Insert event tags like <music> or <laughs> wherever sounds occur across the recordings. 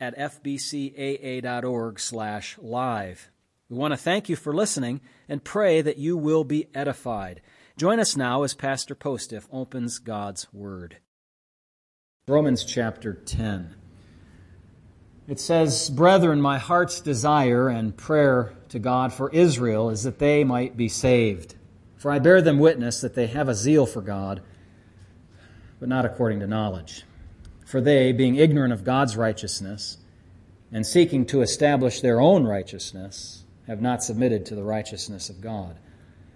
at fbcaa.org slash live. We want to thank you for listening and pray that you will be edified. Join us now as Pastor Postiff opens God's Word. Romans chapter 10. It says, Brethren, my heart's desire and prayer to God for Israel is that they might be saved. For I bear them witness that they have a zeal for God, but not according to knowledge. For they, being ignorant of God's righteousness, and seeking to establish their own righteousness, have not submitted to the righteousness of God.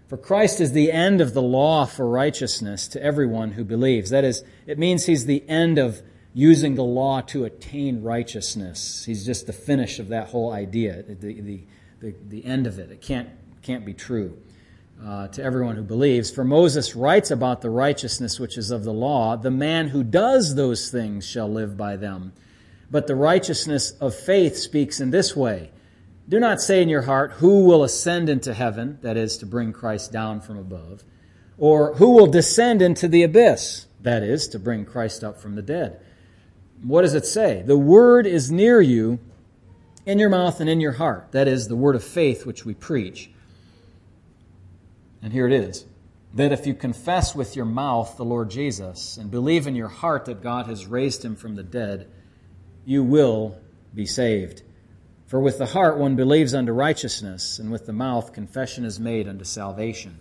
For Christ is the end of the law for righteousness to everyone who believes. That is, it means he's the end of using the law to attain righteousness. He's just the finish of that whole idea, the, the, the, the end of it. It can't, can't be true uh, to everyone who believes. For Moses writes about the righteousness which is of the law the man who does those things shall live by them. But the righteousness of faith speaks in this way Do not say in your heart, Who will ascend into heaven? That is, to bring Christ down from above. Or who will descend into the abyss? That is, to bring Christ up from the dead. What does it say? The word is near you, in your mouth and in your heart. That is, the word of faith which we preach. And here it is that if you confess with your mouth the Lord Jesus and believe in your heart that God has raised him from the dead, you will be saved. For with the heart one believes unto righteousness, and with the mouth confession is made unto salvation.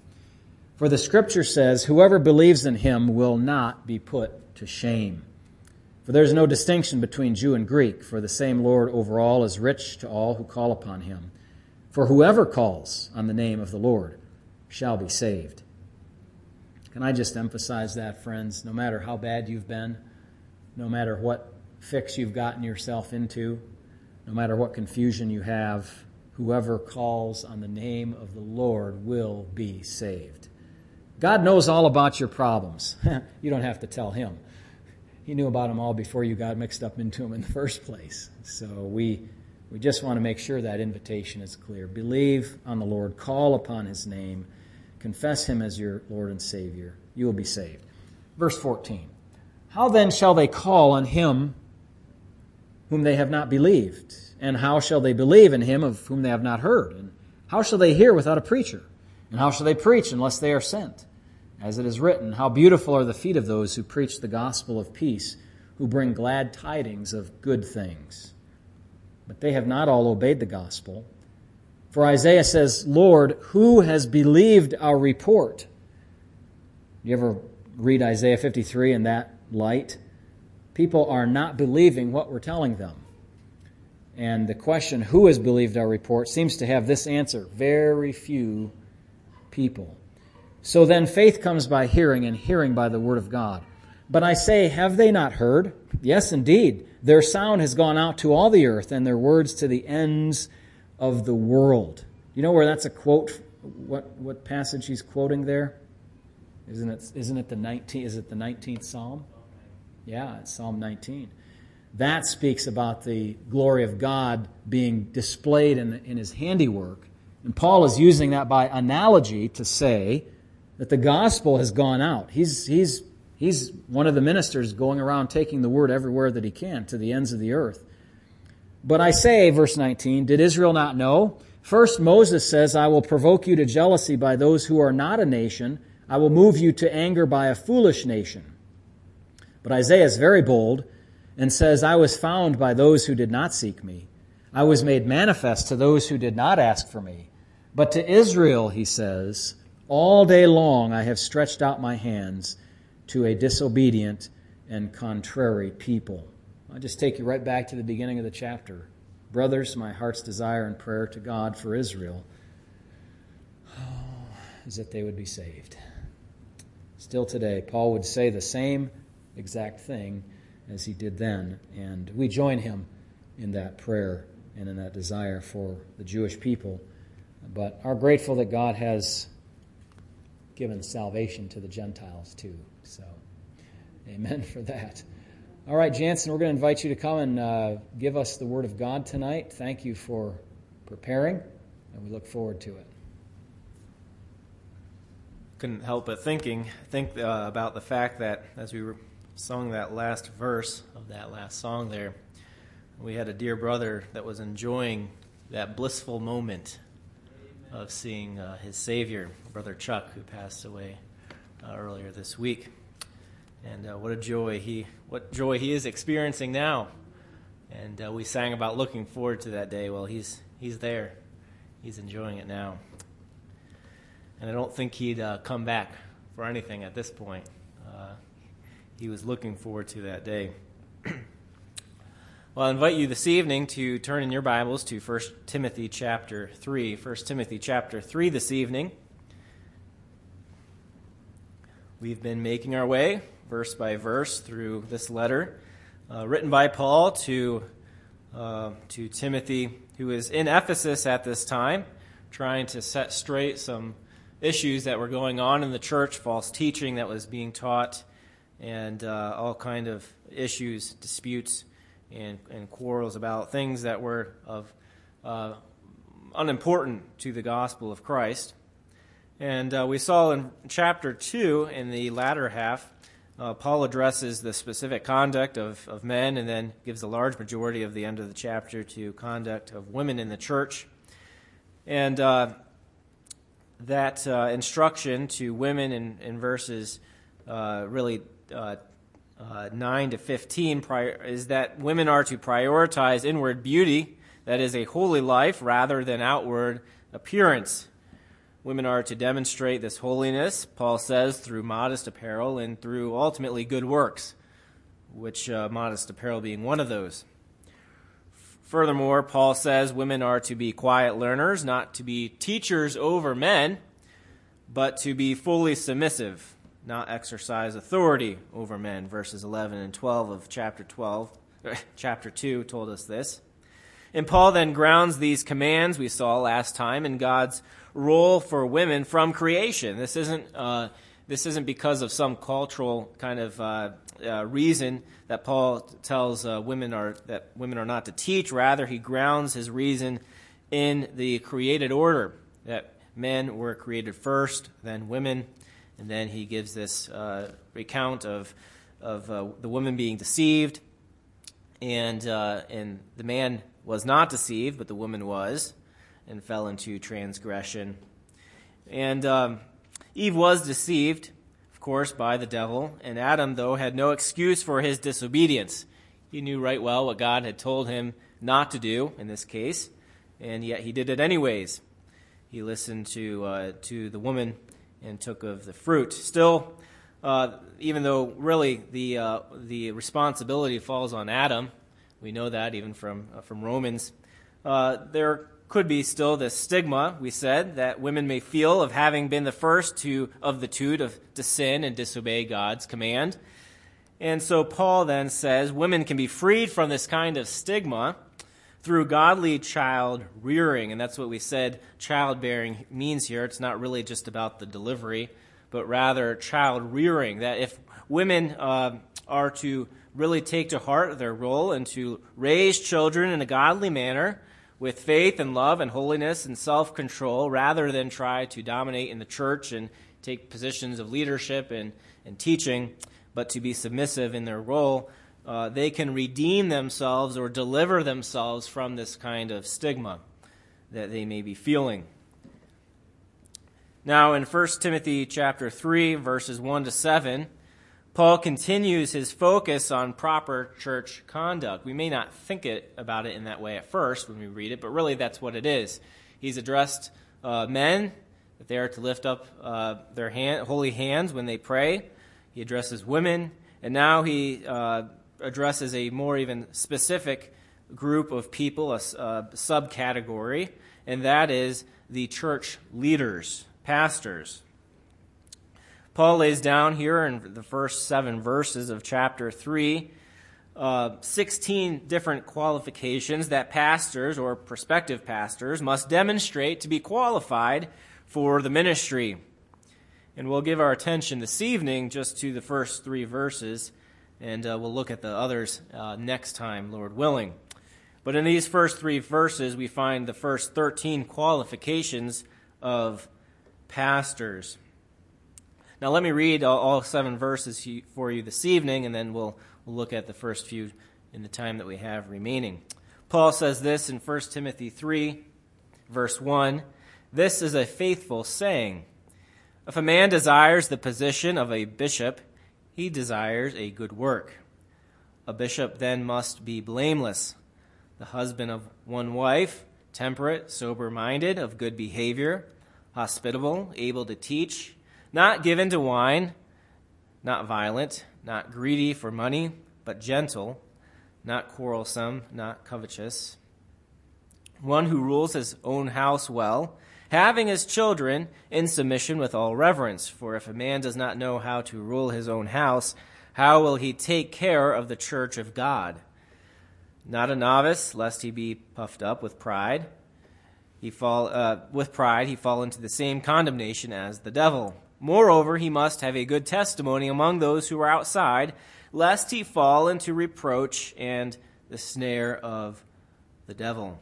For the scripture says, Whoever believes in him will not be put to shame. For there is no distinction between Jew and Greek, for the same Lord over all is rich to all who call upon him. For whoever calls on the name of the Lord shall be saved. Can I just emphasize that, friends? No matter how bad you've been, no matter what fix you've gotten yourself into, no matter what confusion you have, whoever calls on the name of the Lord will be saved. God knows all about your problems. <laughs> you don't have to tell him. He knew about them all before you got mixed up into them in the <laughs> first place. So we, we just want to make sure that invitation is clear. Believe on the Lord, call upon his name Confess him as your Lord and Savior. You will be saved. Verse 14. How then shall they call on him whom they have not believed? And how shall they believe in him of whom they have not heard? And how shall they hear without a preacher? And how shall they preach unless they are sent? As it is written, How beautiful are the feet of those who preach the gospel of peace, who bring glad tidings of good things. But they have not all obeyed the gospel. For Isaiah says, Lord, who has believed our report? You ever read Isaiah 53 in that light? People are not believing what we're telling them. And the question, who has believed our report, seems to have this answer very few people. So then faith comes by hearing, and hearing by the word of God. But I say, have they not heard? Yes, indeed. Their sound has gone out to all the earth, and their words to the ends of the world. You know where that's a quote? What what passage he's quoting there? Isn't it isn't it the 19 is it the 19th Psalm? Yeah, it's Psalm 19. That speaks about the glory of God being displayed in, in his handiwork. And Paul is using that by analogy to say that the gospel has gone out. He's, he's, he's one of the ministers going around taking the word everywhere that he can to the ends of the earth. But I say, verse 19, did Israel not know? First, Moses says, I will provoke you to jealousy by those who are not a nation. I will move you to anger by a foolish nation. But Isaiah is very bold and says, I was found by those who did not seek me. I was made manifest to those who did not ask for me. But to Israel, he says, all day long I have stretched out my hands to a disobedient and contrary people. I'll just take you right back to the beginning of the chapter. Brothers, my heart's desire and prayer to God for Israel <sighs> is that they would be saved. Still today, Paul would say the same exact thing as he did then, and we join him in that prayer and in that desire for the Jewish people, but are grateful that God has given salvation to the Gentiles too. So, amen for that. All right, Jansen, we're going to invite you to come and uh, give us the Word of God tonight. Thank you for preparing, and we look forward to it. Couldn't help but thinking, think uh, about the fact that as we were sung that last verse of that last song there, we had a dear brother that was enjoying that blissful moment of seeing uh, his Savior, Brother Chuck, who passed away uh, earlier this week. And uh, what a joy he, what joy he is experiencing now. And uh, we sang about looking forward to that day. Well, he's he's there, he's enjoying it now. And I don't think he'd uh, come back for anything at this point. Uh, he was looking forward to that day. <clears throat> Well, I invite you this evening to turn in your Bibles to 1 Timothy chapter 3. 1 Timothy chapter 3 this evening. We've been making our way, verse by verse, through this letter uh, written by Paul to, uh, to Timothy, who is in Ephesus at this time, trying to set straight some issues that were going on in the church, false teaching that was being taught, and uh, all kind of issues, disputes and, and quarrels about things that were of uh, unimportant to the gospel of Christ. And uh, we saw in chapter 2, in the latter half, uh, Paul addresses the specific conduct of, of men and then gives a large majority of the end of the chapter to conduct of women in the church. And uh, that uh, instruction to women in, in verses uh, really uh, uh, 9 to 15 prior, is that women are to prioritize inward beauty, that is, a holy life, rather than outward appearance. Women are to demonstrate this holiness, Paul says, through modest apparel and through ultimately good works, which uh, modest apparel being one of those. Furthermore, Paul says women are to be quiet learners, not to be teachers over men, but to be fully submissive not exercise authority over men. Verses 11 and 12 of chapter 12, chapter 2 told us this. And Paul then grounds these commands we saw last time in God's role for women from creation. This isn't, uh, this isn't because of some cultural kind of uh, uh, reason that Paul tells uh, women are, that women are not to teach. Rather, he grounds his reason in the created order that men were created first, then women, and then he gives this uh, recount of, of uh, the woman being deceived, and, uh, and the man was not deceived, but the woman was, and fell into transgression. And um, Eve was deceived, of course, by the devil, and Adam, though, had no excuse for his disobedience. He knew right well what God had told him not to do in this case, and yet he did it anyways. He listened to, uh, to the woman and took of the fruit. Still, uh, even though really the, uh, the responsibility falls on Adam, we know that even from, uh, from Romans, uh, there could be still the stigma, we said, that women may feel of having been the first to, of the two to, to sin and disobey God's command. And so Paul then says women can be freed from this kind of stigma through godly child rearing. And that's what we said childbearing means here. It's not really just about the delivery, but rather child rearing. That if women uh, are to really take to heart their role and to raise children in a godly manner with faith and love and holiness and self control, rather than try to dominate in the church and take positions of leadership and, and teaching, but to be submissive in their role uh, they can redeem themselves or deliver themselves from this kind of stigma that they may be feeling. Now, in 1 Timothy chapter 3, verses 1 to 7, Paul continues his focus on proper church conduct. We may not think it about it in that way at first when we read it, but really that's what it is. He's addressed uh, men that they are to lift up uh, their hand, holy hands when they pray. He addresses women, and now he uh, addresses a more even specific group of people, a, a subcategory, and that is the church leaders, pastors. Paul lays down here in the first seven verses of chapter 3 uh, 16 different qualifications that pastors or prospective pastors must demonstrate to be qualified for the ministry. And we'll give our attention this evening just to the first three verses, and uh, we'll look at the others uh, next time, Lord willing. But in these first three verses, we find the first 13 qualifications of pastors. Now, let me read all, all seven verses for you this evening, and then we'll, we'll look at the first few in the time that we have remaining. Paul says this in 1 Timothy 3, verse 1 This is a faithful saying. If a man desires the position of a bishop, he desires a good work. A bishop then must be blameless, the husband of one wife, temperate, sober minded, of good behavior, hospitable, able to teach not given to wine, not violent, not greedy for money, but gentle, not quarrelsome, not covetous. One who rules his own house well, having his children in submission with all reverence. For if a man does not know how to rule his own house, how will he take care of the church of God? Not a novice, lest he be puffed up with pride. He fall uh, with pride, he fall into the same condemnation as the devil. Moreover, he must have a good testimony among those who are outside, lest he fall into reproach and the snare of the devil.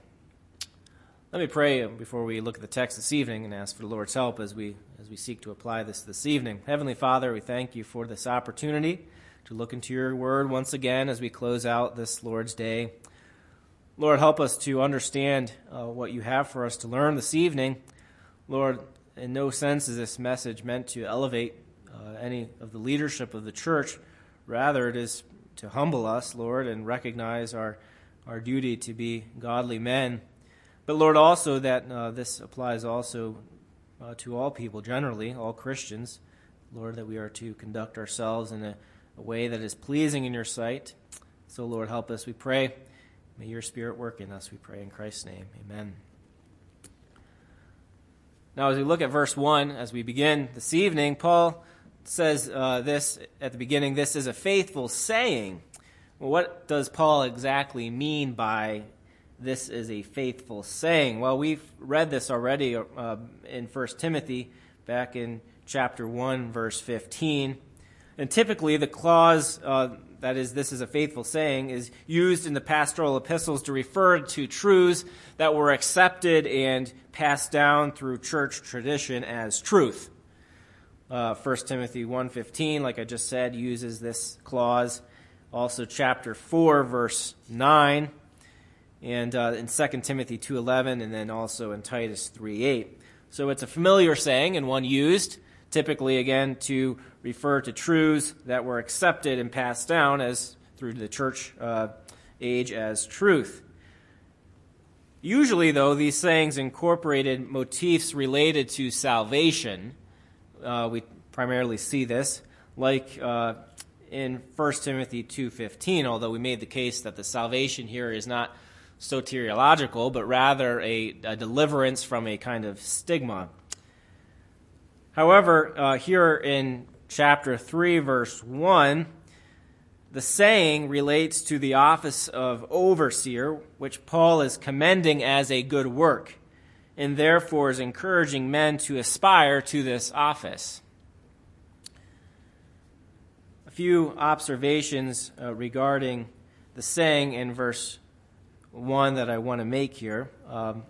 Let me pray before we look at the text this evening and ask for the Lord's help as we as we seek to apply this this evening. Heavenly Father, we thank you for this opportunity to look into your word once again as we close out this Lord's day. Lord, help us to understand uh, what you have for us to learn this evening. Lord, in no sense is this message meant to elevate uh, any of the leadership of the church. Rather, it is to humble us, Lord, and recognize our, our duty to be godly men. But, Lord, also that uh, this applies also uh, to all people generally, all Christians. Lord, that we are to conduct ourselves in a, a way that is pleasing in your sight. So, Lord, help us, we pray. May your Spirit work in us, we pray in Christ's name. Amen. Now, as we look at verse 1, as we begin this evening, Paul says uh, this at the beginning this is a faithful saying. Well, what does Paul exactly mean by this is a faithful saying? Well, we've read this already uh, in 1 Timothy back in chapter 1, verse 15. And typically, the clause uh, that is, this is a faithful saying, is used in the pastoral epistles to refer to truths that were accepted and passed down through church tradition as truth. Uh, 1 Timothy 1.15, like I just said, uses this clause. Also chapter 4, verse 9, and uh, in 2 Timothy 2.11, and then also in Titus 3.8. So it's a familiar saying and one used typically again to refer to truths that were accepted and passed down as through the church uh, age as truth. Usually, though, these sayings incorporated motifs related to salvation. Uh, we primarily see this, like uh, in 1 Timothy 2.15, although we made the case that the salvation here is not soteriological, but rather a, a deliverance from a kind of stigma. However, uh, here in chapter 3, verse 1, the saying relates to the office of overseer, which Paul is commending as a good work, and therefore is encouraging men to aspire to this office. A few observations uh, regarding the saying in verse 1 that I want to make here, um,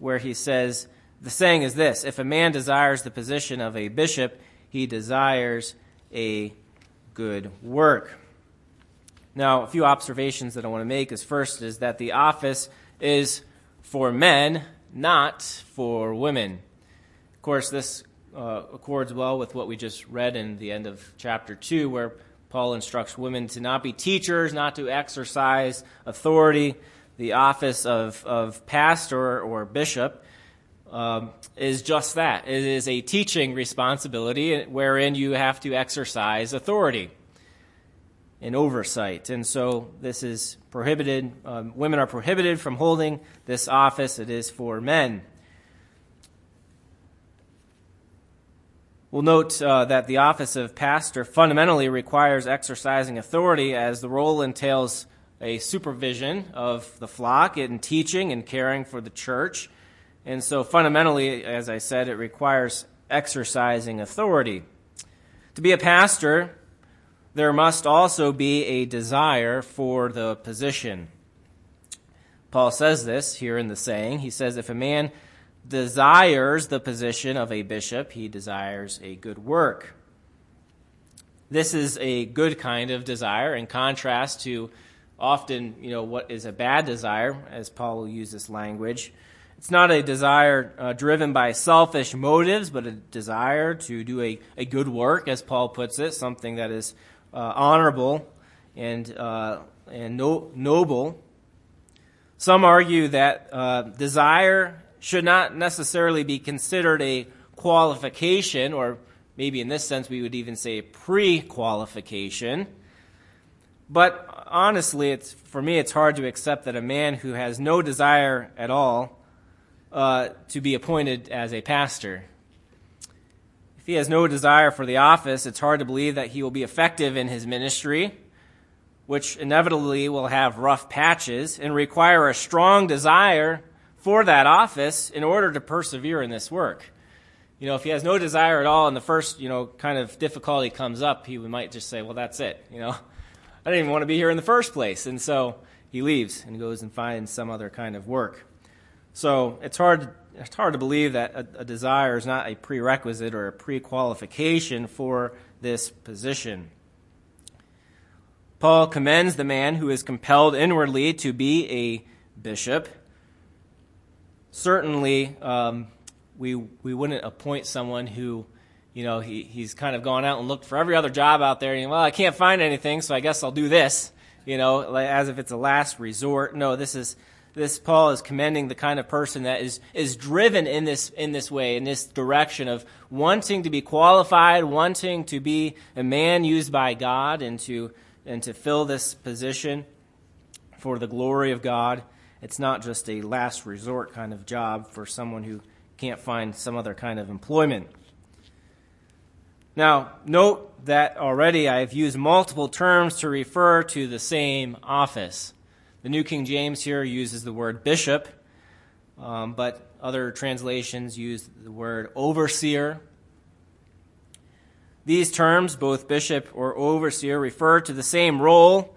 where he says, the saying is this if a man desires the position of a bishop, he desires a good work. Now, a few observations that I want to make is first is that the office is for men, not for women. Of course, this uh, accords well with what we just read in the end of chapter 2, where Paul instructs women to not be teachers, not to exercise authority. The office of, of pastor or bishop um, is just that. It is a teaching responsibility wherein you have to exercise authority and oversight. And so this is prohibited. Um, women are prohibited from holding this office. It is for men. We'll note uh, that the office of pastor fundamentally requires exercising authority as the role entails a supervision of the flock in teaching and caring for the church. And so, fundamentally, as I said, it requires exercising authority. To be a pastor, there must also be a desire for the position. Paul says this here in the saying. He says, If a man desires the position of a bishop, he desires a good work. This is a good kind of desire in contrast to often, you know, what is a bad desire, as Paul will use this language. It's not a desire uh, driven by selfish motives, but a desire to do a, a good work, as Paul puts it, something that is uh, honorable and, uh, and no, noble. Some argue that uh, desire should not necessarily be considered a qualification, or maybe in this sense we would even say pre qualification. But honestly, it's, for me, it's hard to accept that a man who has no desire at all uh, to be appointed as a pastor. If he has no desire for the office, it's hard to believe that he will be effective in his ministry, which inevitably will have rough patches and require a strong desire for that office in order to persevere in this work. You know, if he has no desire at all and the first, you know, kind of difficulty comes up, he might just say, well, that's it. You know, <laughs> I didn't even want to be here in the first place. And so he leaves and goes and finds some other kind of work. So it's hard, it's hard to believe that a, a desire is not a prerequisite or a pre-qualification for this position. Paul commends the man who is compelled inwardly to be a bishop certainly um, we we wouldn't appoint someone who you know he, he's kind of gone out and looked for every other job out there and well i can't find anything so i guess i'll do this you know as if it's a last resort no this is this paul is commending the kind of person that is is driven in this in this way in this direction of wanting to be qualified wanting to be a man used by god and to and to fill this position for the glory of god it's not just a last resort kind of job for someone who can't find some other kind of employment. Now, note that already I have used multiple terms to refer to the same office. The New King James here uses the word bishop, um, but other translations use the word overseer. These terms, both bishop or overseer, refer to the same role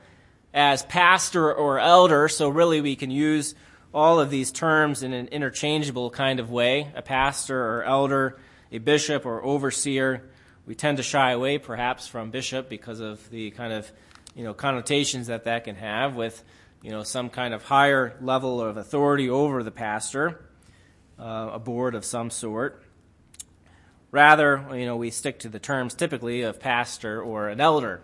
as pastor or elder, so really we can use all of these terms in an interchangeable kind of way a pastor or elder, a bishop or overseer. We tend to shy away perhaps from bishop because of the kind of you know connotations that that can have with you know some kind of higher level of authority over the pastor, uh, a board of some sort. Rather, you know, we stick to the terms typically of pastor or an elder,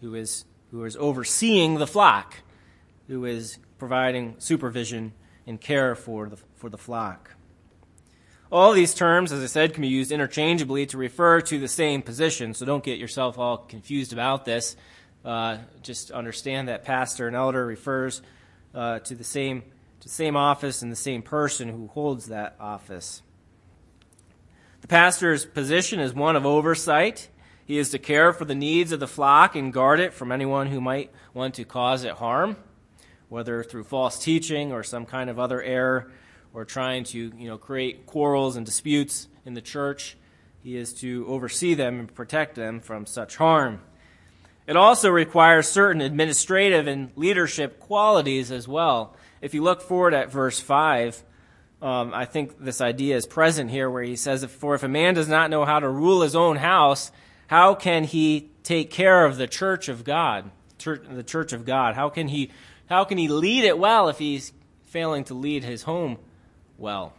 who is who is overseeing the flock, who is providing supervision and care for the, for the flock. All these terms, as I said, can be used interchangeably to refer to the same position, so don't get yourself all confused about this. Uh, just understand that pastor and elder refers uh, to the same to the same office and the same person who holds that office. The pastor's position is one of oversight. He is to care for the needs of the flock and guard it from anyone who might want to cause it harm, whether through false teaching or some kind of other error or trying to you know, create quarrels and disputes in the church. He is to oversee them and protect them from such harm. It also requires certain administrative and leadership qualities as well. If you look forward at verse 5, um, I think this idea is present here where he says, For if a man does not know how to rule his own house, how can he take care of the church of God? the church of God. How can he how can he lead it well if he's failing to lead his home well?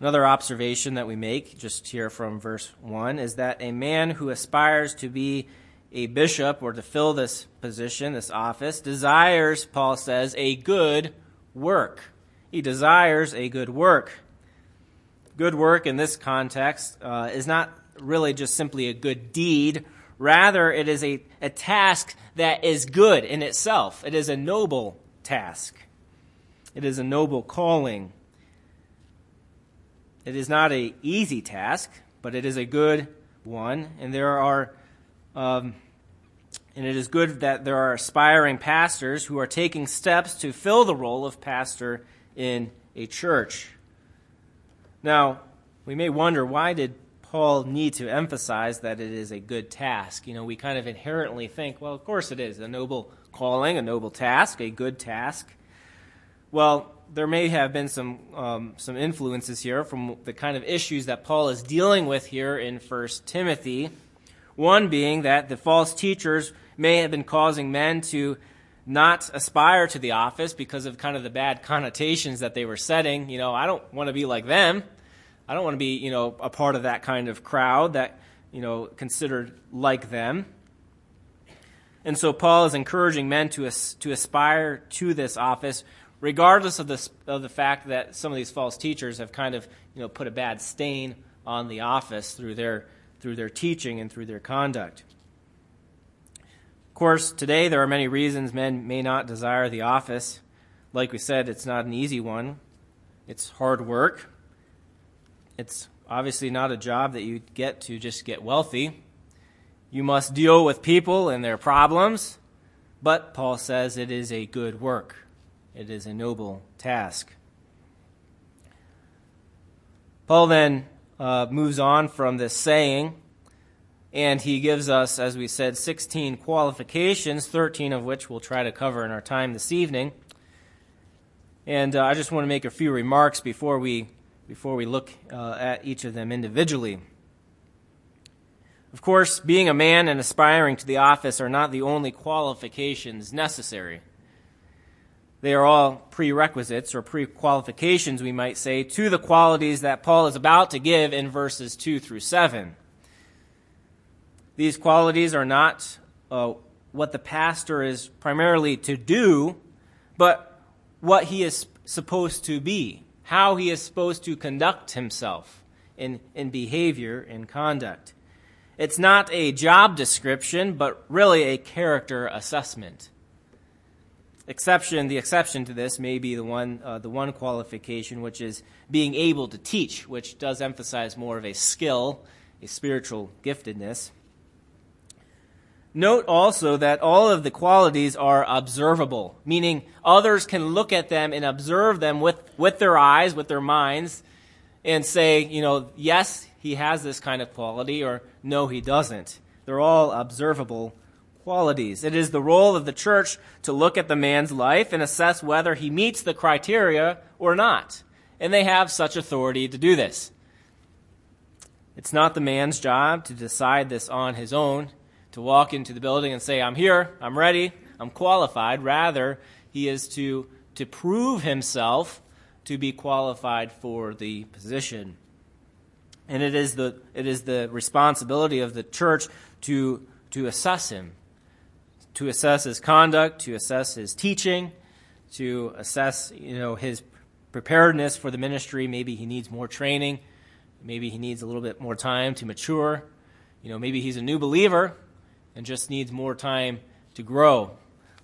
Another observation that we make just here from verse 1 is that a man who aspires to be a bishop or to fill this position, this office, desires, Paul says, a good work. He desires a good work good work in this context uh, is not really just simply a good deed. Rather, it is a, a task that is good in itself. It is a noble task. It is a noble calling. It is not an easy task, but it is a good one, and there are, um, and it is good that there are aspiring pastors who are taking steps to fill the role of pastor in a church. Now, we may wonder why did Paul need to emphasize that it is a good task? You know, we kind of inherently think, well, of course it is a noble calling, a noble task, a good task. Well, there may have been some um, some influences here from the kind of issues that Paul is dealing with here in First Timothy. One being that the false teachers may have been causing men to not aspire to the office because of kind of the bad connotations that they were setting. You know, I don't want to be like them. I don't want to be, you know, a part of that kind of crowd that, you know, considered like them. And so Paul is encouraging men to, to aspire to this office regardless of the, of the fact that some of these false teachers have kind of you know, put a bad stain on the office through their, through their teaching and through their conduct. Of course, today there are many reasons men may not desire the office. Like we said, it's not an easy one, it's hard work. It's obviously not a job that you get to just get wealthy. You must deal with people and their problems, but Paul says it is a good work. It is a noble task. Paul then uh, moves on from this saying, and he gives us, as we said, 16 qualifications, 13 of which we'll try to cover in our time this evening. And uh, I just want to make a few remarks before we, before we look uh, at each of them individually. Of course, being a man and aspiring to the office are not the only qualifications necessary. They are all prerequisites or pre-qualifications, we might say, to the qualities that Paul is about to give in verses 2 through 7. These qualities are not uh, what the pastor is primarily to do, but what he is supposed to be, how he is supposed to conduct himself in, in behavior and conduct. It's not a job description, but really a character assessment exception, the exception to this may be the one, uh, the one qualification, which is being able to teach, which does emphasize more of a skill, a spiritual giftedness. Note also that all of the qualities are observable, meaning others can look at them and observe them with, with their eyes, with their minds, and say, you know, yes, he has this kind of quality, or no, he doesn't. They're all observable qualities. It is the role of the church to look at the man's life and assess whether he meets the criteria or not. And they have such authority to do this. It's not the man's job to decide this on his own, to walk into the building and say, I'm here, I'm ready, I'm qualified. Rather, he is to, to prove himself to be qualified for the position. And it is the, it is the responsibility of the church to, to assess him, to assess his conduct, to assess his teaching, to assess, you know, his preparedness for the ministry. Maybe he needs more training. Maybe he needs a little bit more time to mature. You know, maybe he's a new believer and just needs more time to grow,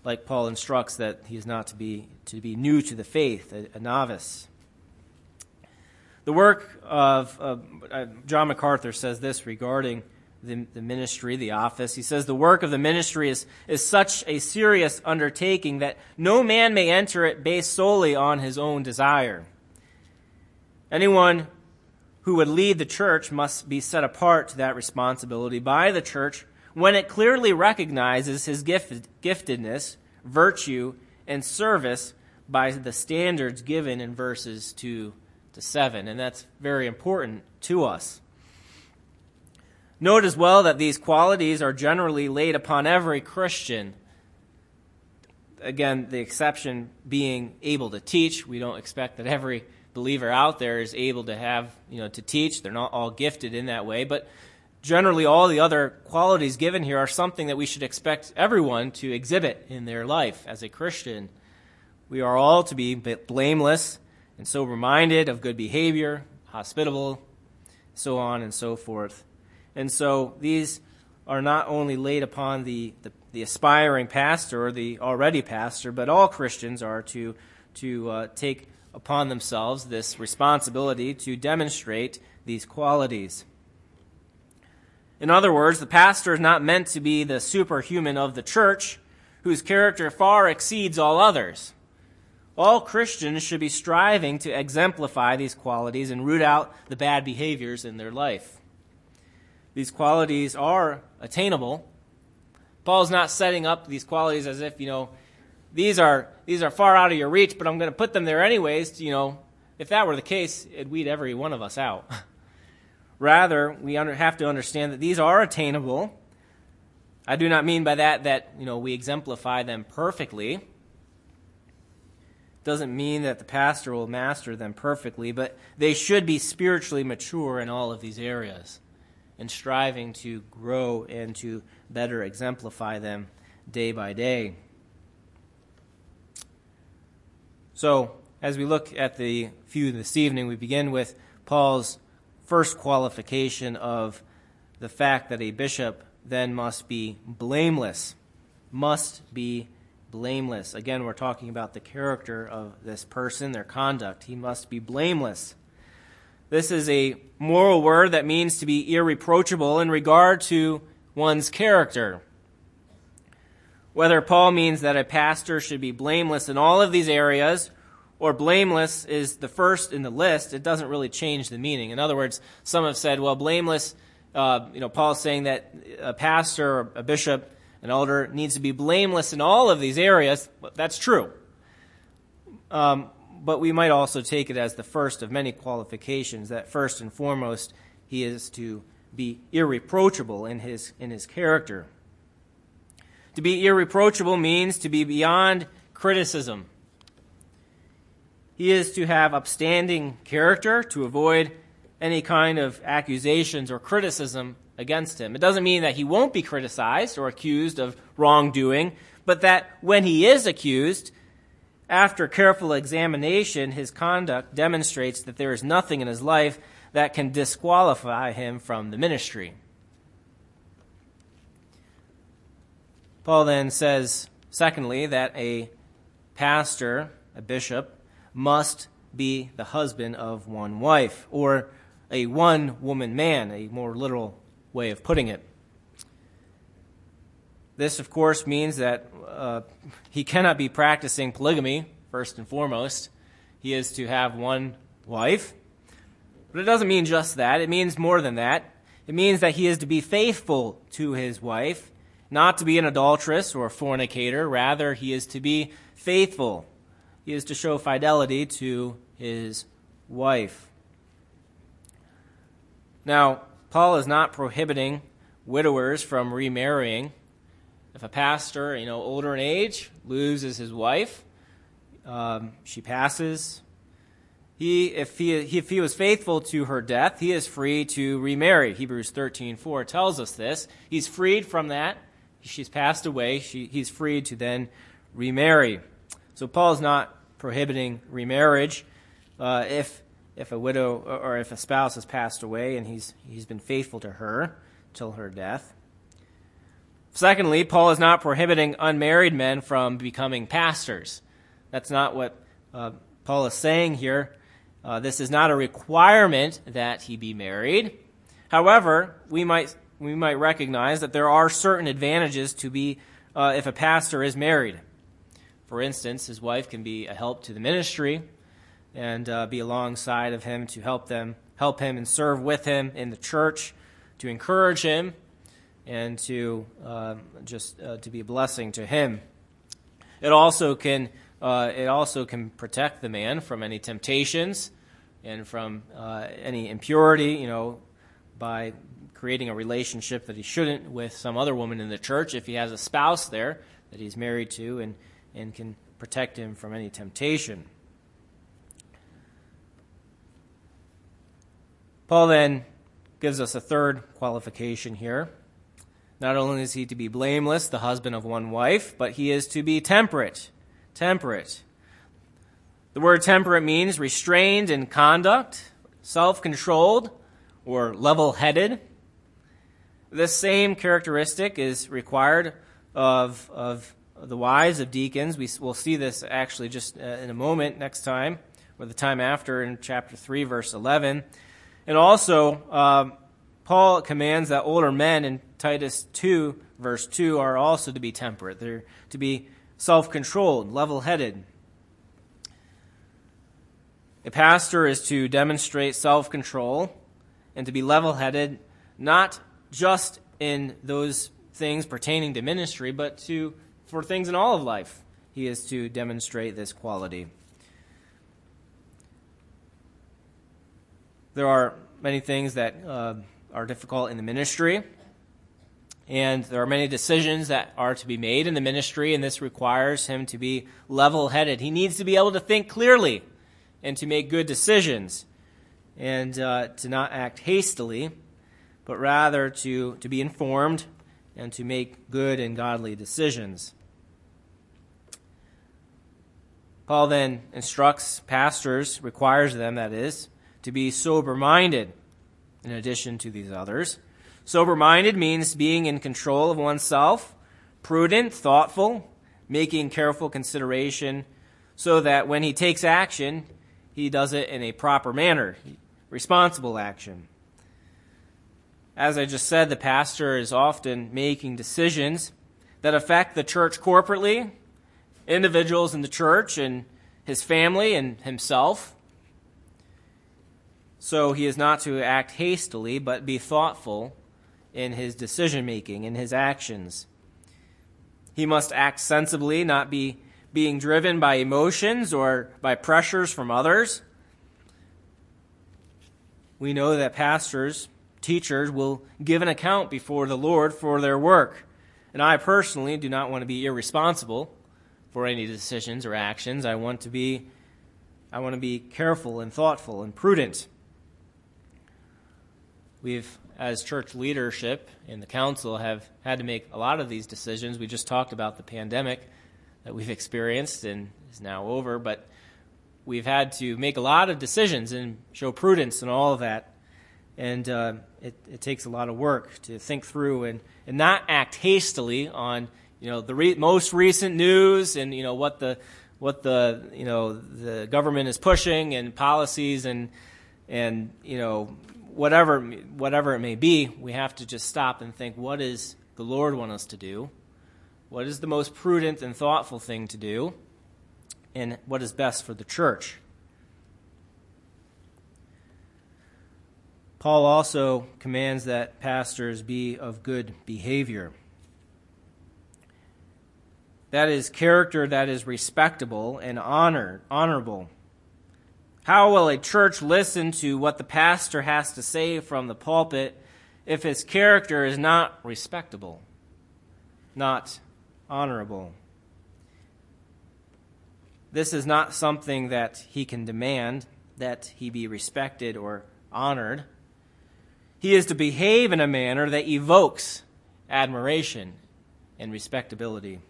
like Paul instructs that he is not to be to be new to the faith, a, a novice. The work of uh, John MacArthur says this regarding the, the ministry, the office. He says the work of the ministry is, is such a serious undertaking that no man may enter it based solely on his own desire. Anyone who would lead the church must be set apart to that responsibility by the church when it clearly recognizes his gift, giftedness, virtue, and service by the standards given in verses 2 to 7. And that's very important to us. Note as well that these qualities are generally laid upon every Christian. Again, the exception being able to teach. We don't expect that every believer out there is able to have, you know, to teach. They're not all gifted in that way, but generally all the other qualities given here are something that we should expect everyone to exhibit in their life as a Christian. We are all to be blameless and sober minded of good behavior, hospitable, so on and so forth. And so these are not only laid upon the, the, the, aspiring pastor or the already pastor, but all Christians are to, to uh, take upon themselves this responsibility to demonstrate these qualities. In other words, the pastor is not meant to be the superhuman of the church whose character far exceeds all others. All Christians should be striving to exemplify these qualities and root out the bad behaviors in their life. These qualities are attainable. Paul's not setting up these qualities as if, you know, these are these are far out of your reach, but I'm going to put them there anyways, you know. If that were the case, it'd weed every one of us out. <laughs> Rather, we under, have to understand that these are attainable. I do not mean by that that, you know, we exemplify them perfectly doesn't mean that the pastor will master them perfectly, but they should be spiritually mature in all of these areas and striving to grow and to better exemplify them day by day. So, as we look at the few this evening, we begin with Paul's first qualification of the fact that a bishop then must be blameless. Must be blameless. Again, we're talking about the character of this person, their conduct. He must be blameless. This is a moral word that means to be irreproachable in regard to one's character. Whether Paul means that a pastor should be blameless in all of these areas, or blameless is the first in the list, it doesn't really change the meaning. In other words, some have said, well, blameless, uh, you know, Paul's saying that a pastor or a bishop an elder needs to be blameless in all of these areas. That's true. Um, but we might also take it as the first of many qualifications that first and foremost he is to be irreproachable in his, in his character. To be irreproachable means to be beyond criticism. He is to have upstanding character, to avoid any kind of accusations or criticism against him. It doesn't mean that he won't be criticized or accused of wrongdoing, but that when he is accused, after careful examination, his conduct demonstrates that there is nothing in his life that can disqualify him from the ministry. Paul then says, secondly, that a pastor, a bishop, must be the husband of one wife, or a one woman man, a more literal way of putting it. This, of course, means that uh, he cannot be practicing polygamy, first and foremost. He is to have one wife. But it doesn't mean just that, it means more than that. It means that he is to be faithful to his wife, not to be an adulteress or a fornicator. Rather, he is to be faithful. He is to show fidelity to his wife. Now, Paul is not prohibiting widowers from remarrying. If a pastor, you know, older in age, loses his wife, um, she passes. He if, he, if he was faithful to her death, he is free to remarry. Hebrews 13:4 tells us this. He's freed from that. She's passed away. She, he's freed to then remarry. So Paul is not prohibiting remarriage. Uh, if if a widow or if a spouse has passed away and he's, he's been faithful to her till her death. Secondly, Paul is not prohibiting unmarried men from becoming pastors. That's not what uh, Paul is saying here. Uh, this is not a requirement that he be married. However, we might we might recognize that there are certain advantages to be uh, if a pastor is married. For instance, his wife can be a help to the ministry and uh, be alongside of him to help them, help him and serve with him in the church, to encourage him, and to uh, just uh, to be a blessing to him. It also can uh, it also can protect the man from any temptations and from uh, any impurity, you know, by creating a relationship that he shouldn't with some other woman in the church if he has a spouse there that he's married to and, and can protect him from any temptation. Paul then gives us a third qualification here. Not only is he to be blameless, the husband of one wife, but he is to be temperate. Temperate. The word temperate means restrained in conduct, self controlled, or level headed. This same characteristic is required of, of the wives of deacons. We, will see this actually just uh, in a moment next time, or the time after in chapter 3, verse 11. And also, um, Paul commands that older men in Titus 2, verse 2, are also to be temperate. They're to be self controlled, level headed. A pastor is to demonstrate self control and to be level headed, not just in those things pertaining to ministry, but to for things in all of life. He is to demonstrate this quality. There are many things that uh, are difficult in the ministry, and there are many decisions that are to be made in the ministry, and this requires him to be level headed. He needs to be able to think clearly and to make good decisions, and uh, to not act hastily, but rather to, to be informed and to make good and godly decisions. Paul then instructs pastors, requires them, that is, to be sober minded in addition to these others. Sober minded means being in control of oneself, prudent, thoughtful, making careful consideration so that when he takes action, he does it in a proper manner, responsible action. As I just said, the pastor is often making decisions that affect the church corporately, individuals in the church, and his family and himself. So he is not to act hastily, but be thoughtful in his decision making, in his actions. He must act sensibly, not be being driven by emotions or by pressures from others. We know that pastors teachers will give an account before the Lord for their work. And I personally do not want to be irresponsible for any decisions or actions. I want to be I want to be careful and thoughtful and prudent. We've as church leadership in the council have had to make a lot of these decisions. We just talked about the pandemic that we've experienced and is now over, but we've had to make a lot of decisions and show prudence and all of that and uh, it, it, takes a lot of work to think through and, and not act hastily on you know the re- most recent news and you know what the what the you know the government is pushing and policies and and you know whatever whatever it may be we have to just stop and think what does the lord want us to do what is the most prudent and thoughtful thing to do and what is best for the church Paul also commands that pastors be of good behavior. That is character that is respectable and honor, honorable. How will a church listen to what the pastor has to say from the pulpit if his character is not respectable, not honorable? This is not something that he can demand that he be respected or honored. He is to behave in a manner that evokes admiration and respectability.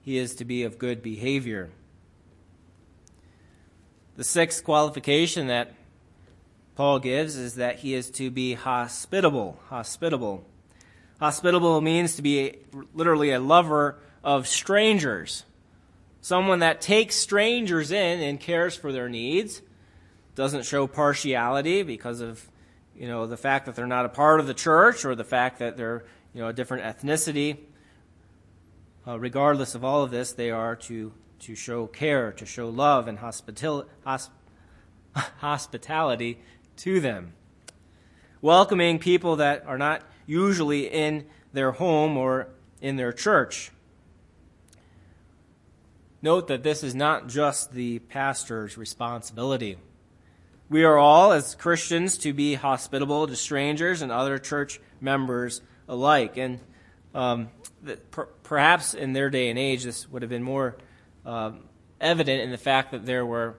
He is to be of good behavior. The sixth qualification that Paul gives is that he is to be hospitable. Hospitable. Hospitable means to be a, literally a lover of strangers. Someone that takes strangers in and cares for their needs, doesn't show partiality because of you know, the fact that they're not a part of the church or the fact that they're, you know, a different ethnicity. Uh, regardless of all of this, they are to, to show care, to show love and hospital, hosp- <laughs> hospitality to them. Welcoming people that are not usually in their home or in their church. Note that this is not just the pastor's responsibility. We are all, as Christians, to be hospitable to strangers and other church members alike. And um, perhaps in their day and age, this would have been more um, evident in the fact that there were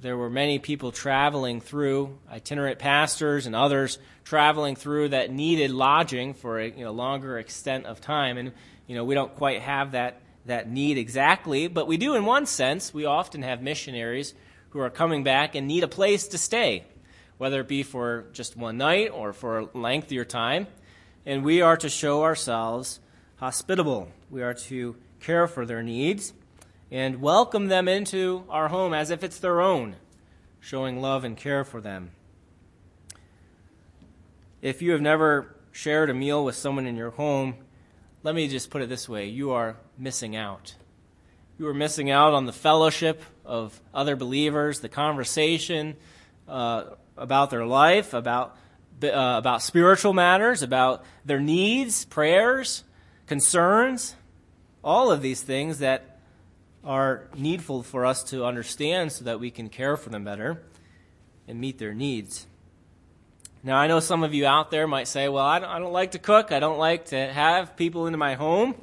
there were many people traveling through, itinerant pastors and others traveling through that needed lodging for a you know, longer extent of time. And you know we don't quite have that that need exactly, but we do in one sense. We often have missionaries who are coming back and need a place to stay, whether it be for just one night or for a lengthier time. And we are to show ourselves hospitable. We are to care for their needs and welcome them into our home as if it's their own, showing love and care for them. If you have never shared a meal with someone in your home, let me just put it this way you are missing out. You are missing out on the fellowship of other believers, the conversation uh, about their life, about, uh, about spiritual matters, about their needs, prayers, concerns, all of these things that are needful for us to understand so that we can care for them better and meet their needs. Now, I know some of you out there might say, well, I don't, I don't like to cook. I don't like to have people into my home.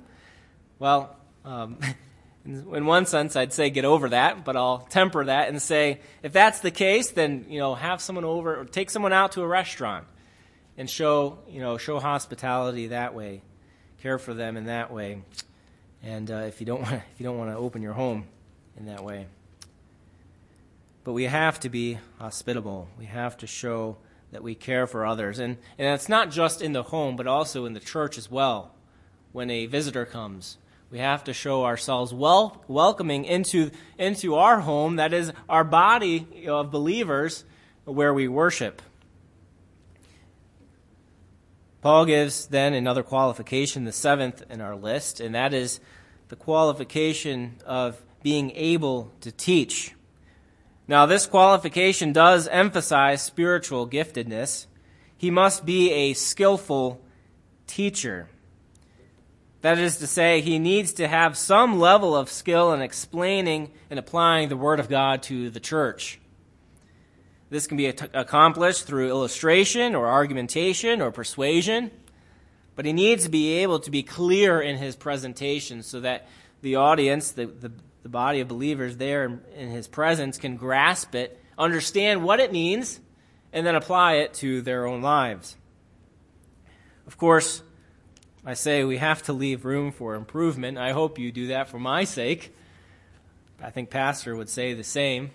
Well, um, <laughs> in one sense, I'd say get over that, but I'll temper that and say, if that's the case, then, you know, have someone over or take someone out to a restaurant and show, you know, show hospitality that way. Care for them in that way. And uh, if you don't <laughs> want, if you don't want to open your home in that way. But we have to be hospitable. We have to show that we care for others. And, and it's not just in the home, but also in the church as well. When a visitor comes, we have to show ourselves welcoming into, into our home, that is, our body of believers where we worship. Paul gives then another qualification, the seventh in our list, and that is the qualification of being able to teach. Now, this qualification does emphasize spiritual giftedness. He must be a skillful teacher. That is to say, he needs to have some level of skill in explaining and applying the Word of God to the church. This can be accomplished through illustration or argumentation or persuasion, but he needs to be able to be clear in his presentation so that the audience, the, the, the body of believers there in his presence can grasp it, understand what it means, and then apply it to their own lives. Of course, I say we have to leave room for improvement. I hope you do that for my sake. I think Pastor would say the same.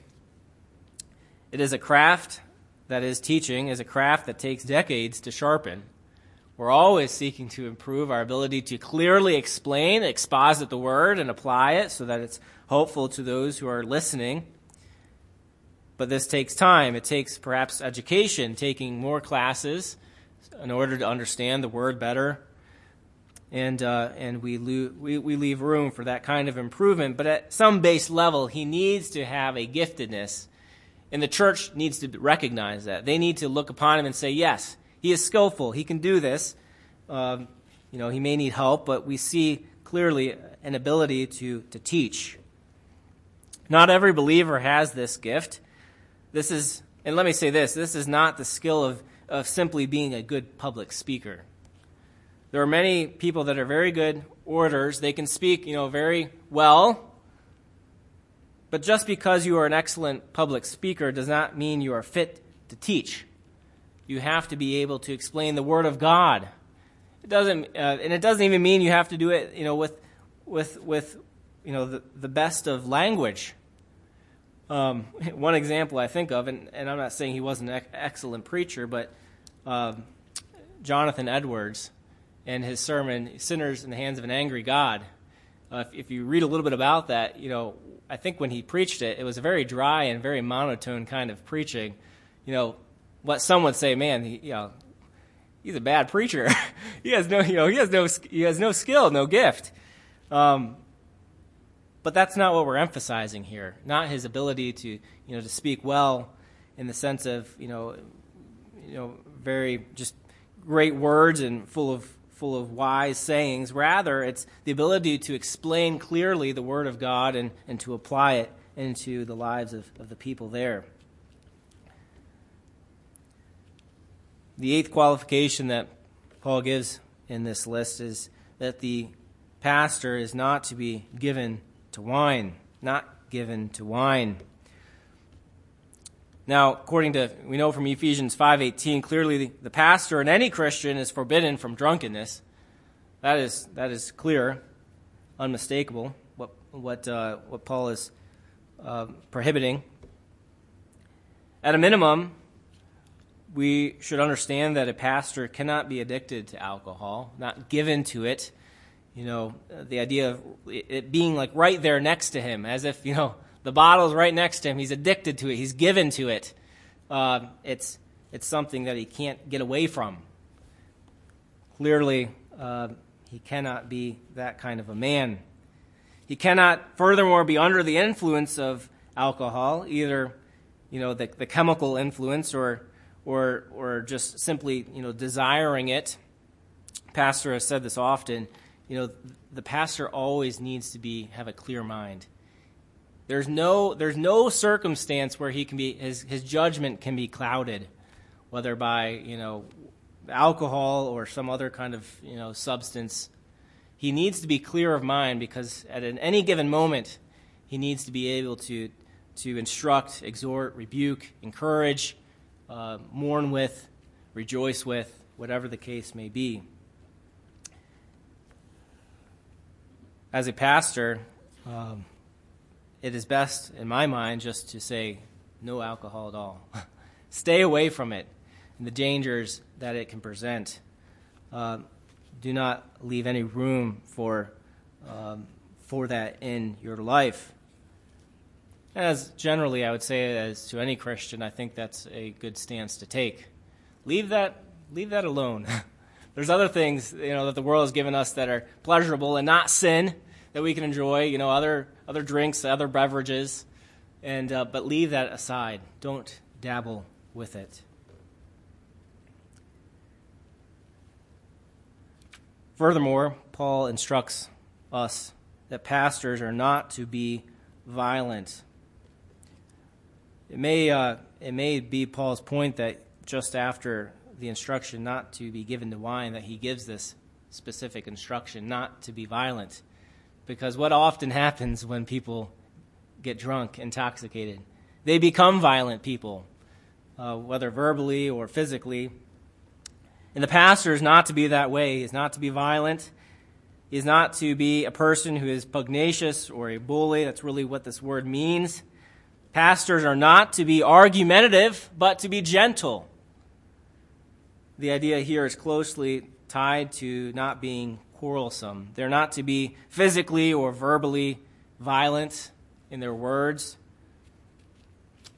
It is a craft that is teaching, is a craft that takes decades to sharpen. We're always seeking to improve our ability to clearly explain, exposit the word, and apply it so that it's hopeful to those who are listening. But this takes time. It takes perhaps education, taking more classes in order to understand the word better. And, uh, and we, lo- we, we leave room for that kind of improvement. But at some base level, he needs to have a giftedness. And the church needs to recognize that. They need to look upon him and say, yes, he is skillful. He can do this. Um, you know, he may need help, but we see clearly an ability to, to teach. Not every believer has this gift. This is, and let me say this this is not the skill of, of simply being a good public speaker. There are many people that are very good orators. They can speak, you know, very well. But just because you are an excellent public speaker does not mean you are fit to teach you have to be able to explain the Word of God. It doesn't, uh, and it doesn't even mean you have to do it, you know, with, with, with, you know, the, the best of language. Um, <laughs> one example I think of, and, and I'm not saying he wasn't an excellent preacher, but um, Jonathan Edwards and his sermon, "Sinners in the Hands of an Angry God." Uh, if, if you read a little bit about that, you know, I think when he preached it, it was a very dry and very monotone kind of preaching. You know, what some would say, man, he, you know, he's a bad preacher. <laughs> he has no, you know, he has no, he has no skill, no gift. Um, but that's not what we're emphasizing here. Not his ability to, you know, to speak well in the sense of, you know, you know, very just great words and full of full of wise sayings. Rather, it's the ability to explain clearly the Word of God and, and to apply it into the lives of, of the people there. The eighth qualification that Paul gives in this list is that the pastor is not to be given to wine, not given to wine. Now, according to we know from Ephesians 5:18, clearly the, pastor and any Christian is forbidden from drunkenness. That is that is clear, unmistakable. What what uh, what Paul is uh, prohibiting. At a minimum, we should understand that a pastor cannot be addicted to alcohol, not given to it. you know, the idea of it being like right there next to him, as if, you know, the bottle's right next to him. He's addicted to it, he's given to it. Uh, it's, it's something that he can't get away from. Clearly, uh, he cannot be that kind of a man. He cannot, furthermore, be under the influence of alcohol, either you know the, the chemical influence or or or just simply you know desiring it. Pastor has said this often. You know, the pastor always needs to be have a clear mind. There's no there's no circumstance where he can be his his judgment can be clouded, whether by you know alcohol or some other kind of you know substance. He needs to be clear of mind because at any given moment, he needs to be able to to instruct, exhort, rebuke, encourage, uh, mourn with, rejoice with, whatever the case may be. As a pastor, um, it is best, in my mind, just to say no alcohol at all. <laughs> Stay away from it and the dangers that it can present. Uh, do not leave any room for, um, for that in your life. As generally, I would say, as to any Christian, I think that's a good stance to take. Leave that, leave that alone. <laughs> There's other things, you know, that the world has given us that are pleasurable and not sin that we can enjoy. You know, other other drinks, other beverages, and uh, but leave that aside. Don't dabble with it. Furthermore, Paul instructs us that pastors are not to be violent. It may, uh, it may be Paul's point that just after the instruction not to be given to wine, that he gives this specific instruction not to be violent. Because what often happens when people get drunk, intoxicated? They become violent people, uh, whether verbally or physically. And the pastor is not to be that way. Is not to be violent. Is not to be a person who is pugnacious or a bully. That's really what this word means. Pastors are not to be argumentative, but to be gentle. The idea here is closely tied to not being quarrelsome. They're not to be physically or verbally violent in their words.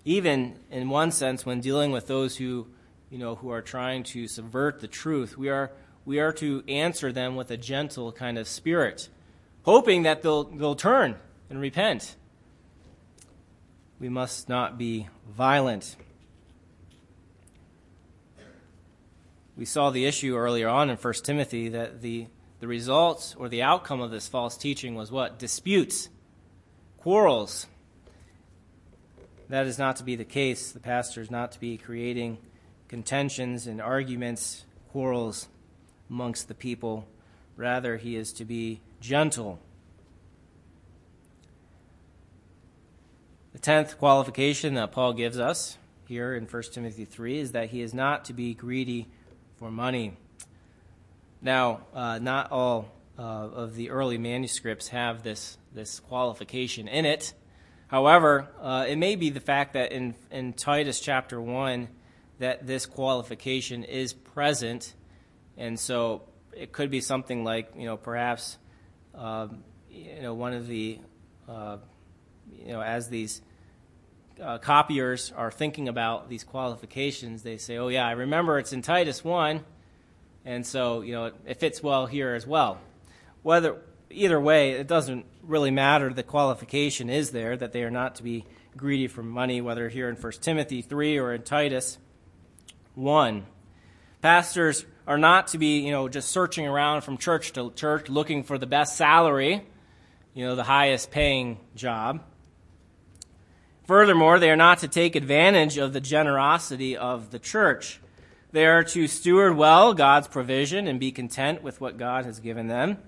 Even in one sense, when dealing with those who, you know, who are trying to subvert the truth, we are, we are to answer them with a gentle kind of spirit, hoping that they'll, they'll turn and repent we must not be violent. We saw the issue earlier on in 1 Timothy that the, the results or the outcome of this false teaching was what? Disputes, quarrels. That is not to be the case. The pastor is not to be creating contentions and arguments, quarrels amongst the people. Rather, he is to be gentle The tenth qualification that Paul gives us here in 1 Timothy 3 is that he is not to be greedy for money. Now, uh, not all uh, of the early manuscripts have this, this qualification in it. However, uh, it may be the fact that in, in Titus chapter 1 that this qualification is present, and so it could be something like, you know, perhaps, um, you know, one of the, uh, you know, as these uh, copiers are thinking about these qualifications, they say, oh, yeah, I remember it's in Titus 1, and so, you know, it, it fits well here as well. Whether, either way, it doesn't really matter. The qualification is there that they are not to be greedy for money, whether here in 1 Timothy 3 or in Titus 1. Pastors are not to be, you know, just searching around from church to church looking for the best salary, you know, the highest paying job. Furthermore, they are not to take advantage of the generosity of the church. They are to steward well God's provision and be content with what God has given them.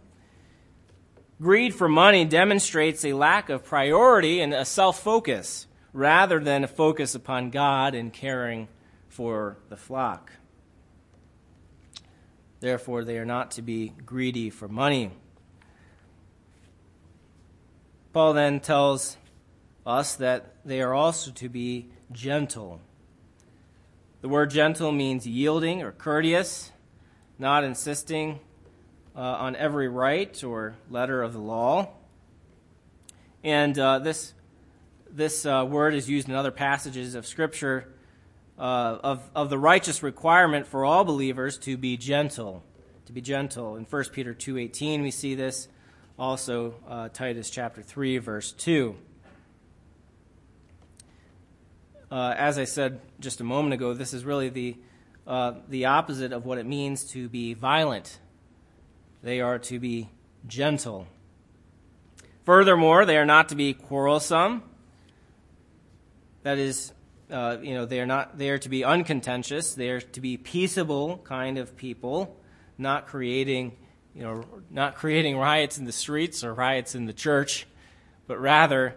Greed for money demonstrates a lack of priority and a self focus rather than a focus upon God and caring for the flock. Therefore, they are not to be greedy for money. Paul then tells us that they are also to be gentle. The word gentle means yielding or courteous, not insisting uh, on every right or letter of the law. And uh, this, this uh, word is used in other passages of Scripture uh, of, of the righteous requirement for all believers to be gentle. To be gentle. In 1 Peter 2.18 we see this. Also uh, Titus chapter 3, verse 2. Uh, as I said just a moment ago, this is really the, the opposite of what it means to be violent they are to be gentle. Furthermore, they are not to be quarrelsome. That is, uh, you know, they are not. They are to be uncontentious. They are to be peaceable kind of people, not creating, you know, not creating riots in the streets or riots in the church, but rather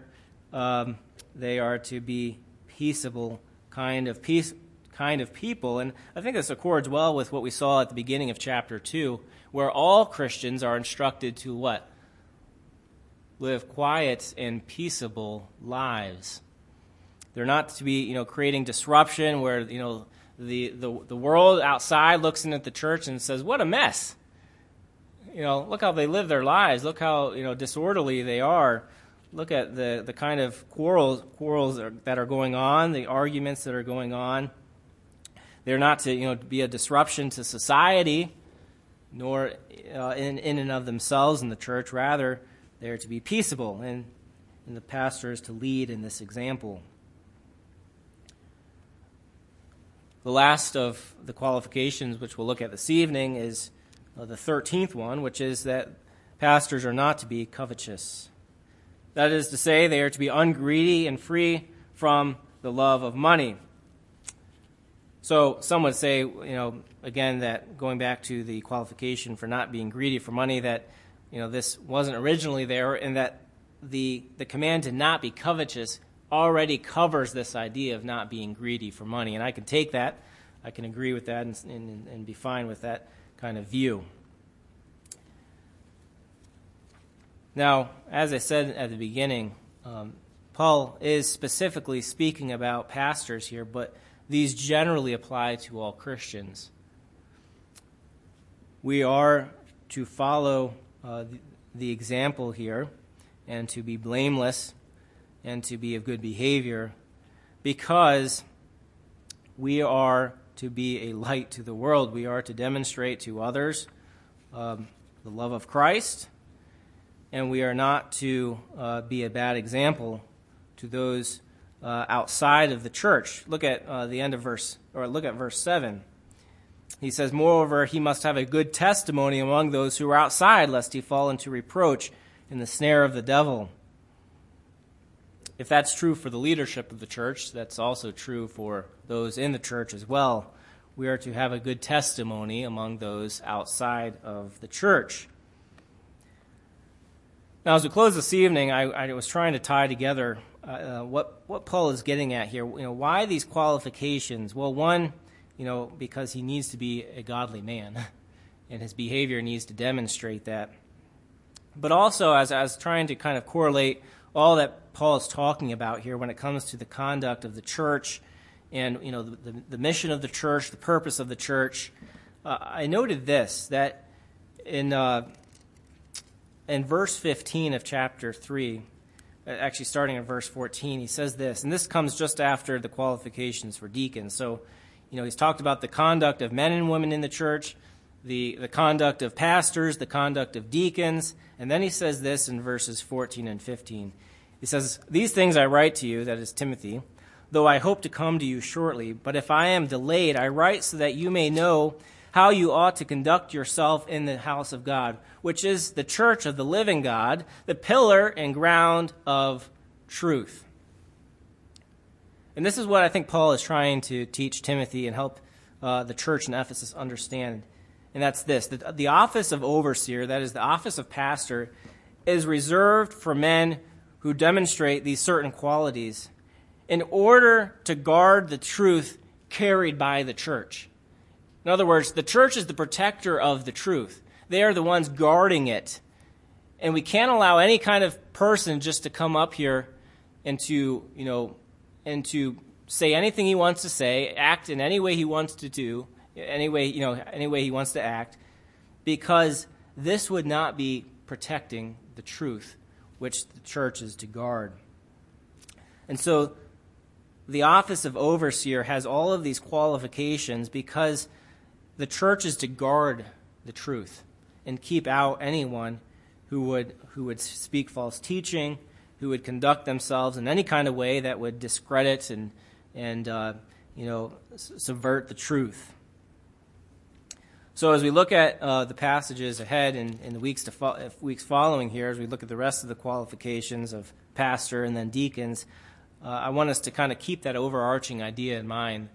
um, they are to be peaceable kind of peace kind of people. And I think this accords well with what we saw at the beginning of chapter two where all Christians are instructed to what? Live quiet and peaceable lives. They're not to be, you know, creating disruption where, you know, the, the, the world outside looks in at the church and says, what a mess. You know, look how they live their lives. Look how, you know, disorderly they are. Look at the, the kind of quarrels, quarrels that are going on, the arguments that are going on. They're not to, you know, be a disruption to society nor uh, in, in and of themselves in the church. Rather, they are to be peaceable, and, and the pastor is to lead in this example. The last of the qualifications, which we'll look at this evening, is uh, the 13th one, which is that pastors are not to be covetous. That is to say, they are to be ungreedy and free from the love of money. So some would say, you know, again, that going back to the qualification for not being greedy for money, that, you know, this wasn't originally there, and that the, the command to not be covetous already covers this idea of not being greedy for money. And I can take that, I can agree with that, and, and, and be fine with that kind of view. Now, as I said at the beginning, um, Paul is specifically speaking about pastors here, but these generally apply to all Christians. We are to follow uh, the, example here and to be blameless and to be of good behavior because we are to be a light to the world. We are to demonstrate to others um, the love of Christ, and we are not to uh, be a bad example to those uh, outside of the church. Look at uh, the end of verse, or look at verse 7. He says, Moreover, he must have a good testimony among those who are outside, lest he fall into reproach in the snare of the devil. If that's true for the leadership of the church, that's also true for those in the church as well. We are to have a good testimony among those outside of the church. Now, as we close this evening, I, I was trying to tie together uh, uh, what what Paul is getting at here. You know, why these qualifications? Well, one, you know, because he needs to be a godly man, <laughs> and his behavior needs to demonstrate that. But also, as I was trying to kind of correlate all that Paul is talking about here when it comes to the conduct of the church, and you know, the, the, the mission of the church, the purpose of the church, uh, I noted this that in uh, in verse 15 of chapter 3 uh, actually starting in verse 14, he says this, and this comes just after the qualifications for deacons. So, you know, he's talked about the conduct of men and women in the church, the, the conduct of pastors, the conduct of deacons, and then he says this in verses 14 and 15. He says, These things I write to you, that is Timothy, though I hope to come to you shortly, but if I am delayed, I write so that you may know how you ought to conduct yourself in the house of God, which is the church of the living God, the pillar and ground of truth. And this is what I think Paul is trying to teach Timothy and help uh, the church in Ephesus understand. And that's this the, the office of overseer, that is, the office of pastor, is reserved for men who demonstrate these certain qualities in order to guard the truth carried by the church. In other words, the church is the protector of the truth. They are the ones guarding it. And we can't allow any kind of person just to come up here and to, you know, and to say anything he wants to say, act in any way he wants to do, any way, you know, any way he wants to act, because this would not be protecting the truth which the church is to guard. And so the office of overseer has all of these qualifications because the church is to guard the truth and keep out anyone who would, who would speak false teaching, who would conduct themselves in any kind of way that would discredit and, and uh, you know, subvert the truth. So as we look at uh, the passages ahead in, in the weeks, to fo- uh, weeks following here, as we look at the rest of the qualifications of pastor and then deacons, uh, I want us to kind of keep that overarching idea in mind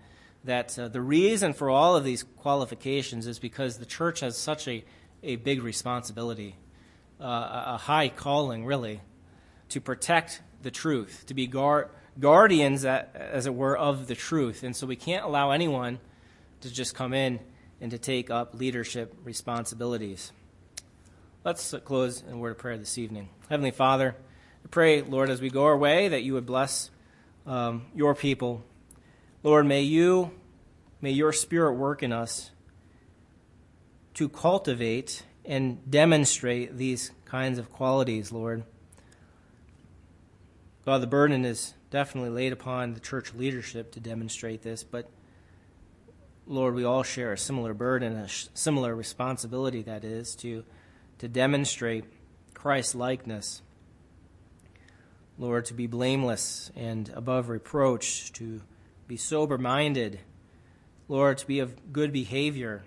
that uh, the reason for all of these qualifications is because the church has such a, a big responsibility, uh, a high calling, really, to protect the truth, to be guard, guardians, as it were, of the truth. And so we can't allow anyone to just come in and to take up leadership responsibilities. Let's close in a word of prayer this evening. Heavenly Father, I pray, Lord, as we go our way, that you would bless um, your people. Lord, may you, may your Spirit work in us to cultivate and demonstrate these kinds of qualities, Lord. God, the burden is definitely laid upon the church leadership to demonstrate this, but Lord, we all share a similar burden, a similar responsibility that is to, to demonstrate Christ's likeness. Lord, to be blameless and above reproach, to be sober minded, Lord, to be of good behavior.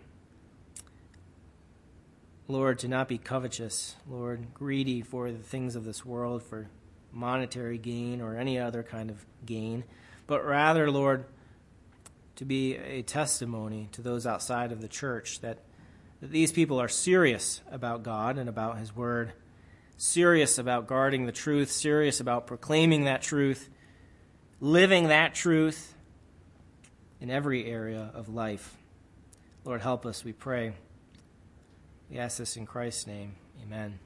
Lord, to not be covetous, Lord, greedy for the things of this world, for monetary gain or any other kind of gain, but rather, Lord, to be a testimony to those outside of the church that, that these people are serious about God and about His Word, serious about guarding the truth, serious about proclaiming that truth, living that truth in every area of life. Lord, help us, we pray. We ask this in Christ's name. Amen.